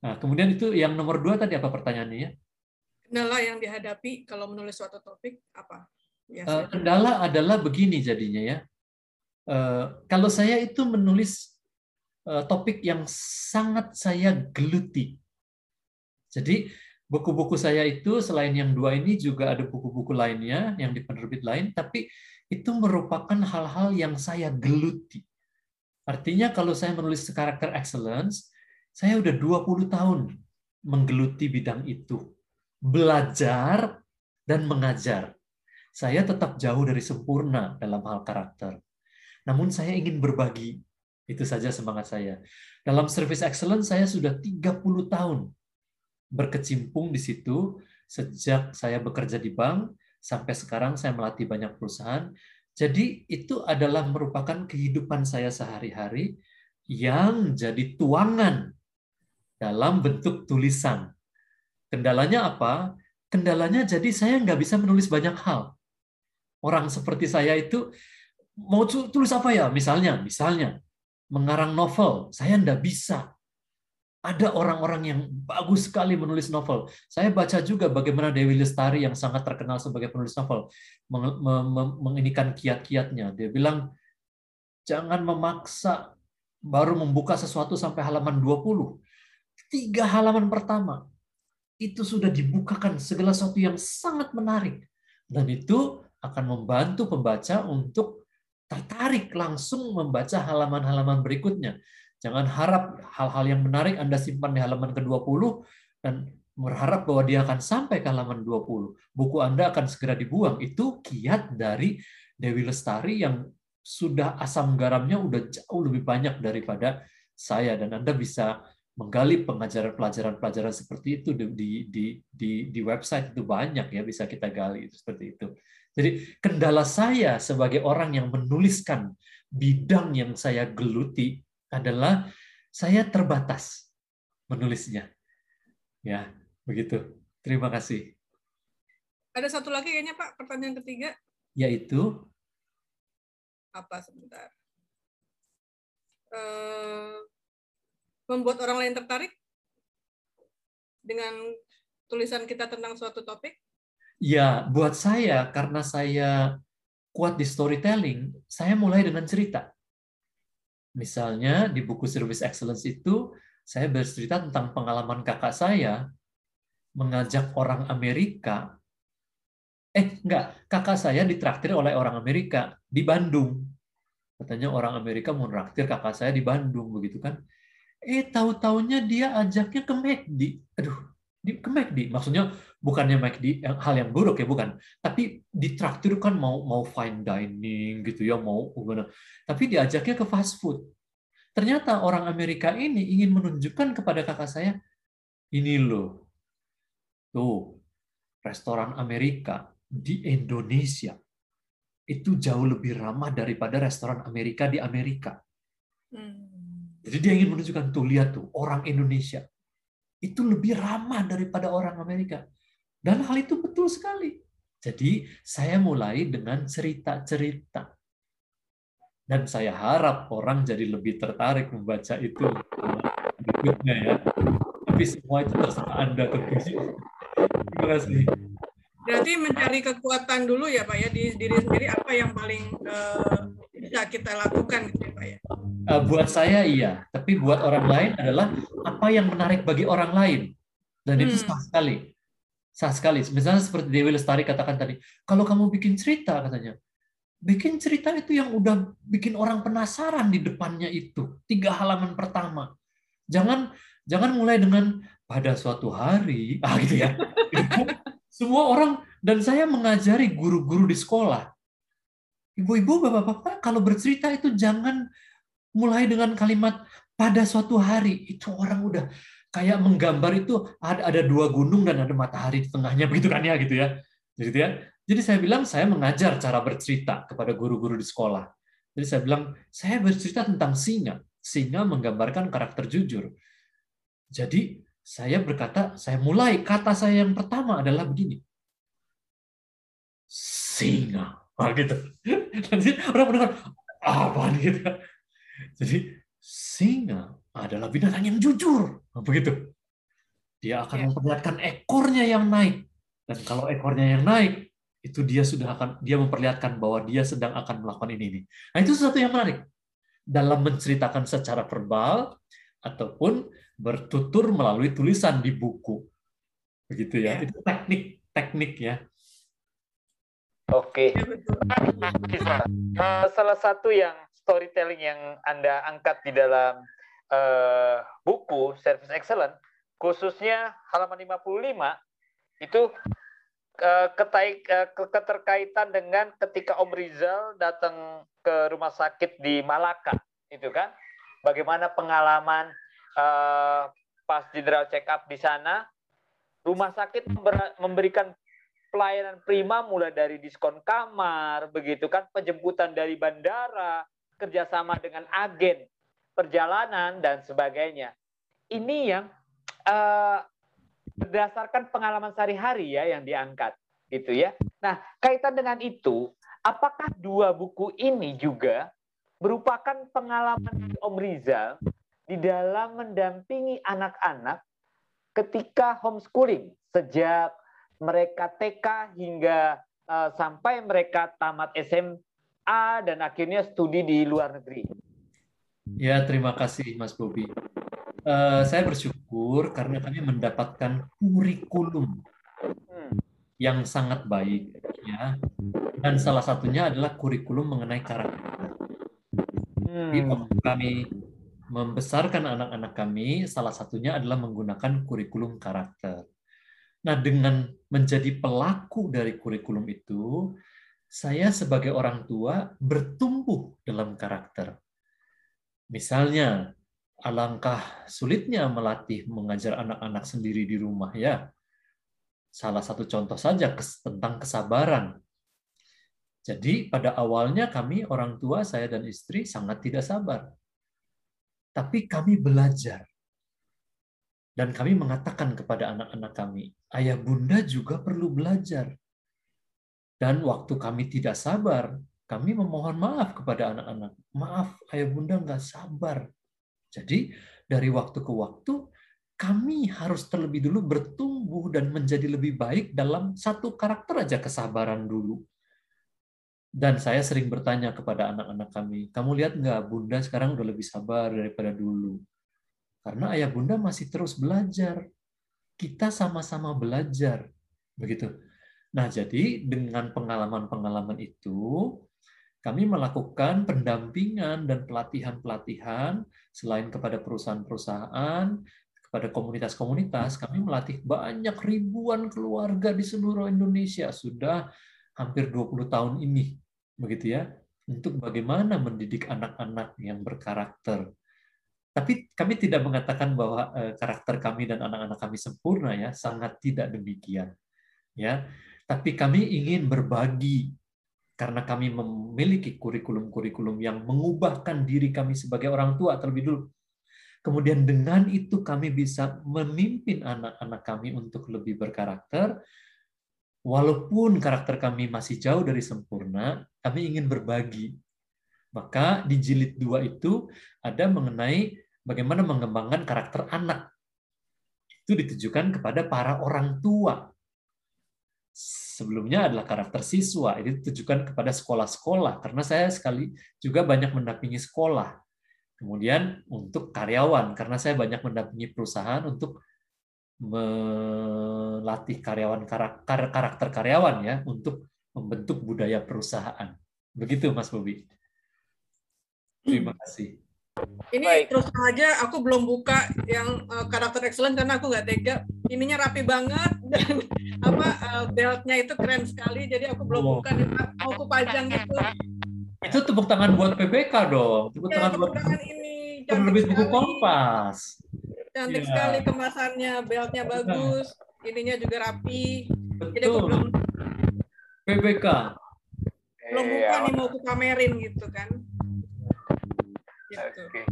Nah, kemudian itu yang nomor dua tadi apa pertanyaannya ya? Kendala yang dihadapi kalau menulis suatu topik apa? Uh, kendala adalah begini jadinya ya. Uh, kalau saya itu menulis uh, topik yang sangat saya geluti. Jadi buku-buku saya itu selain yang dua ini juga ada buku-buku lainnya yang di penerbit lain, tapi itu merupakan hal-hal yang saya geluti. Artinya kalau saya menulis karakter excellence, saya udah 20 tahun menggeluti bidang itu. Belajar dan mengajar. Saya tetap jauh dari sempurna dalam hal karakter. Namun saya ingin berbagi. Itu saja semangat saya. Dalam service excellence saya sudah 30 tahun berkecimpung di situ sejak saya bekerja di bank sampai sekarang saya melatih banyak perusahaan. Jadi itu adalah merupakan kehidupan saya sehari-hari yang jadi tuangan dalam bentuk tulisan. Kendalanya apa? Kendalanya jadi saya nggak bisa menulis banyak hal. Orang seperti saya itu mau tulis apa ya? Misalnya, misalnya mengarang novel, saya nggak bisa ada orang-orang yang bagus sekali menulis novel. Saya baca juga bagaimana Dewi Lestari yang sangat terkenal sebagai penulis novel menginikan kiat-kiatnya. Dia bilang jangan memaksa baru membuka sesuatu sampai halaman 20. Tiga halaman pertama itu sudah dibukakan segala sesuatu yang sangat menarik dan itu akan membantu pembaca untuk tertarik langsung membaca halaman-halaman berikutnya. Jangan harap hal-hal yang menarik Anda simpan di halaman ke-20 dan berharap bahwa dia akan sampai ke halaman 20. Buku Anda akan segera dibuang. Itu kiat dari Dewi Lestari yang sudah asam garamnya udah jauh lebih banyak daripada saya dan Anda bisa menggali pengajaran pelajaran-pelajaran seperti itu di, di di di website itu banyak ya bisa kita gali seperti itu. Jadi kendala saya sebagai orang yang menuliskan bidang yang saya geluti adalah saya terbatas menulisnya. Ya, begitu. Terima kasih. Ada satu lagi kayaknya Pak, pertanyaan ketiga. Yaitu? Apa sebentar? Uh, membuat orang lain tertarik dengan tulisan kita tentang suatu topik? Ya, buat saya karena saya kuat di storytelling, saya mulai dengan cerita. Misalnya di buku Service Excellence itu saya bercerita tentang pengalaman kakak saya mengajak orang Amerika. Eh, enggak, kakak saya ditraktir oleh orang Amerika di Bandung. Katanya orang Amerika mau traktir kakak saya di Bandung begitu kan. Eh, tahu-taunya dia ajaknya ke McD. Aduh, di ke McD. Maksudnya bukannya McD hal yang buruk ya bukan, tapi ditraktir kan mau mau fine dining gitu ya, mau gimana. Tapi diajaknya ke fast food. Ternyata orang Amerika ini ingin menunjukkan kepada kakak saya, ini loh, tuh restoran Amerika di Indonesia itu jauh lebih ramah daripada restoran Amerika di Amerika. Hmm. Jadi dia ingin menunjukkan tuh lihat tuh orang Indonesia itu lebih ramah daripada orang Amerika. Dan hal itu betul sekali. Jadi saya mulai dengan cerita-cerita. Dan saya harap orang jadi lebih tertarik membaca itu berikutnya ya. Tapi semua itu terserah Anda tentunya. Terima kasih. Berarti mencari kekuatan dulu ya Pak ya di diri sendiri apa yang paling uh, bisa kita lakukan gitu ya Pak ya. Uh, buat saya iya, tapi buat orang lain adalah apa yang menarik bagi orang lain. Dan hmm. itu sah sekali. Sah sekali. Misalnya seperti Dewi Lestari katakan tadi, kalau kamu bikin cerita katanya, bikin cerita itu yang udah bikin orang penasaran di depannya itu. Tiga halaman pertama. Jangan jangan mulai dengan pada suatu hari, ah gitu ya. Semua orang dan saya mengajari guru-guru di sekolah. Ibu-ibu, bapak-bapak, kalau bercerita itu jangan mulai dengan kalimat pada suatu hari itu orang udah kayak menggambar itu ada ada dua gunung dan ada matahari di tengahnya begitu kan ya gitu ya. Gitu ya. Jadi saya bilang saya mengajar cara bercerita kepada guru-guru di sekolah. Jadi saya bilang saya bercerita tentang singa. Singa menggambarkan karakter jujur. Jadi saya berkata saya mulai kata saya yang pertama adalah begini. Singa. Ah, gitu. Nanti orang mendengar apa gitu jadi singa adalah binatang yang jujur. Begitu. dia akan yeah. memperlihatkan ekornya yang naik. Dan kalau ekornya yang naik, itu dia sudah akan dia memperlihatkan bahwa dia sedang akan melakukan ini ini. Nah, itu sesuatu yang menarik. Dalam menceritakan secara verbal ataupun bertutur melalui tulisan di buku. Begitu ya. Itu teknik-teknik ya. Oke. Uh, salah satu yang storytelling yang Anda angkat di dalam uh, buku Service Excellent, khususnya halaman 55, itu uh, ketai, uh, keterkaitan dengan ketika Om Rizal datang ke rumah sakit di Malaka, itu kan? Bagaimana pengalaman uh, pas general check up di sana, rumah sakit memberikan pelayanan prima mulai dari diskon kamar, begitu kan, penjemputan dari bandara, kerjasama dengan agen perjalanan dan sebagainya. Ini yang uh, berdasarkan pengalaman sehari-hari ya yang diangkat, gitu ya. Nah, kaitan dengan itu, apakah dua buku ini juga merupakan pengalaman Om Rizal di dalam mendampingi anak-anak ketika homeschooling sejak mereka TK hingga uh, sampai mereka tamat SMA dan akhirnya studi di luar negeri. Ya, terima kasih Mas Bobi. Uh, saya bersyukur karena kami mendapatkan kurikulum hmm. yang sangat baik, ya. Dan salah satunya adalah kurikulum mengenai karakter. Hmm. Jadi kami membesarkan anak-anak kami, salah satunya adalah menggunakan kurikulum karakter. Nah, dengan menjadi pelaku dari kurikulum itu, saya sebagai orang tua bertumbuh dalam karakter. Misalnya, alangkah sulitnya melatih mengajar anak-anak sendiri di rumah ya. Salah satu contoh saja tentang kesabaran. Jadi pada awalnya kami orang tua saya dan istri sangat tidak sabar. Tapi kami belajar dan kami mengatakan kepada anak-anak kami, ayah bunda juga perlu belajar. Dan waktu kami tidak sabar, kami memohon maaf kepada anak-anak. Maaf, ayah bunda nggak sabar. Jadi dari waktu ke waktu, kami harus terlebih dulu bertumbuh dan menjadi lebih baik dalam satu karakter aja kesabaran dulu. Dan saya sering bertanya kepada anak-anak kami, kamu lihat nggak bunda sekarang udah lebih sabar daripada dulu. Karena ayah bunda masih terus belajar. Kita sama-sama belajar. Begitu. Nah, jadi dengan pengalaman-pengalaman itu, kami melakukan pendampingan dan pelatihan-pelatihan selain kepada perusahaan-perusahaan, kepada komunitas-komunitas, kami melatih banyak ribuan keluarga di seluruh Indonesia sudah hampir 20 tahun ini. Begitu ya. Untuk bagaimana mendidik anak-anak yang berkarakter, tapi kami tidak mengatakan bahwa eh, karakter kami dan anak-anak kami sempurna ya, sangat tidak demikian. Ya. Tapi kami ingin berbagi karena kami memiliki kurikulum-kurikulum yang mengubahkan diri kami sebagai orang tua terlebih dulu. Kemudian dengan itu kami bisa memimpin anak-anak kami untuk lebih berkarakter. Walaupun karakter kami masih jauh dari sempurna, kami ingin berbagi maka di jilid dua itu ada mengenai bagaimana mengembangkan karakter anak. Itu ditujukan kepada para orang tua. Sebelumnya adalah karakter siswa, itu ditujukan kepada sekolah-sekolah karena saya sekali juga banyak mendampingi sekolah. Kemudian untuk karyawan karena saya banyak mendampingi perusahaan untuk melatih karyawan karakter, karakter karyawan ya untuk membentuk budaya perusahaan. Begitu Mas Bobi. Terima kasih. Ini Baik. terus aja aku belum buka yang uh, karakter excellent karena aku nggak tega. Ininya rapi banget dan apa uh, beltnya itu keren sekali. Jadi aku belum buka nih mau aku pajang gitu. Itu tepuk tangan buat PBK dong. Tepuk ya, tangan tepuk buat tangan ini. Penerbit buku Kompas. Cantik ya. sekali kemasannya, beltnya bagus, ininya juga rapi. Betul. Jadi aku belum PBK. Belum buka nih mau aku pamerin gitu kan. Gitu. Okay.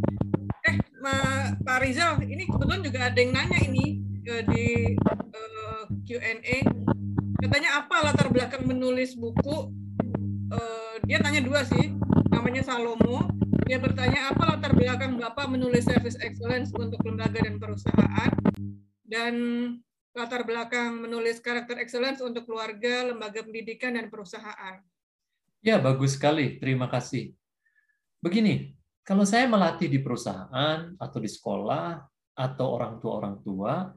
Eh, Ma, Pak Rizal, ini kebetulan juga ada yang nanya ini di uh, eh, Q&A. Katanya apa latar belakang menulis buku? Uh, dia tanya dua sih, namanya Salomo. Dia bertanya apa latar belakang Bapak menulis Service Excellence untuk lembaga dan perusahaan? dan latar belakang menulis karakter excellence untuk keluarga, lembaga pendidikan, dan perusahaan. Ya, bagus sekali. Terima kasih. Begini, kalau saya melatih di perusahaan atau di sekolah atau orang tua-orang tua,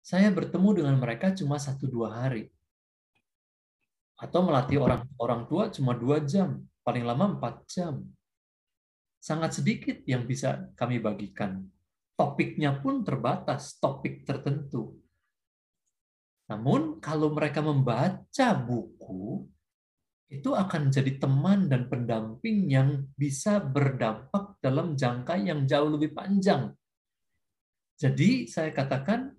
saya bertemu dengan mereka cuma satu dua hari. Atau melatih orang orang tua cuma dua jam, paling lama empat jam. Sangat sedikit yang bisa kami bagikan topiknya pun terbatas, topik tertentu. Namun kalau mereka membaca buku, itu akan jadi teman dan pendamping yang bisa berdampak dalam jangka yang jauh lebih panjang. Jadi saya katakan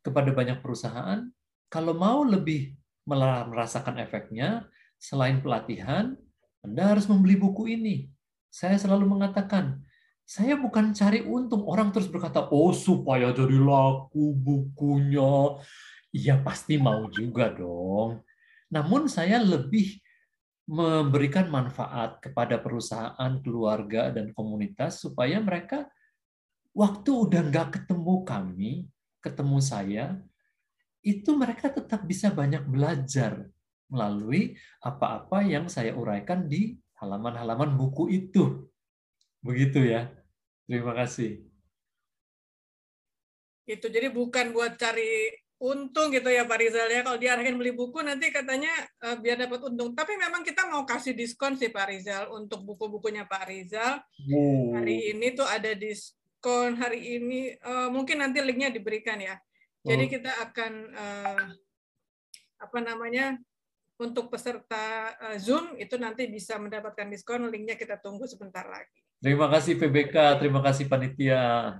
kepada banyak perusahaan, kalau mau lebih merasakan efeknya, selain pelatihan, Anda harus membeli buku ini. Saya selalu mengatakan, saya bukan cari untung. Orang terus berkata, oh supaya jadi laku bukunya. Iya pasti mau juga dong. Namun saya lebih memberikan manfaat kepada perusahaan, keluarga, dan komunitas supaya mereka waktu udah nggak ketemu kami, ketemu saya, itu mereka tetap bisa banyak belajar melalui apa-apa yang saya uraikan di halaman-halaman buku itu. Begitu ya. Terima kasih. Itu jadi bukan buat cari untung gitu ya Pak Rizal ya. Kalau diarahin beli buku nanti katanya uh, biar dapat untung. Tapi memang kita mau kasih diskon sih Pak Rizal untuk buku-bukunya Pak Rizal. Oh. Hari ini tuh ada diskon hari ini. Uh, mungkin nanti linknya diberikan ya. Jadi oh. kita akan uh, apa namanya untuk peserta uh, Zoom itu nanti bisa mendapatkan diskon. Linknya kita tunggu sebentar lagi. Terima kasih PBK, terima kasih panitia.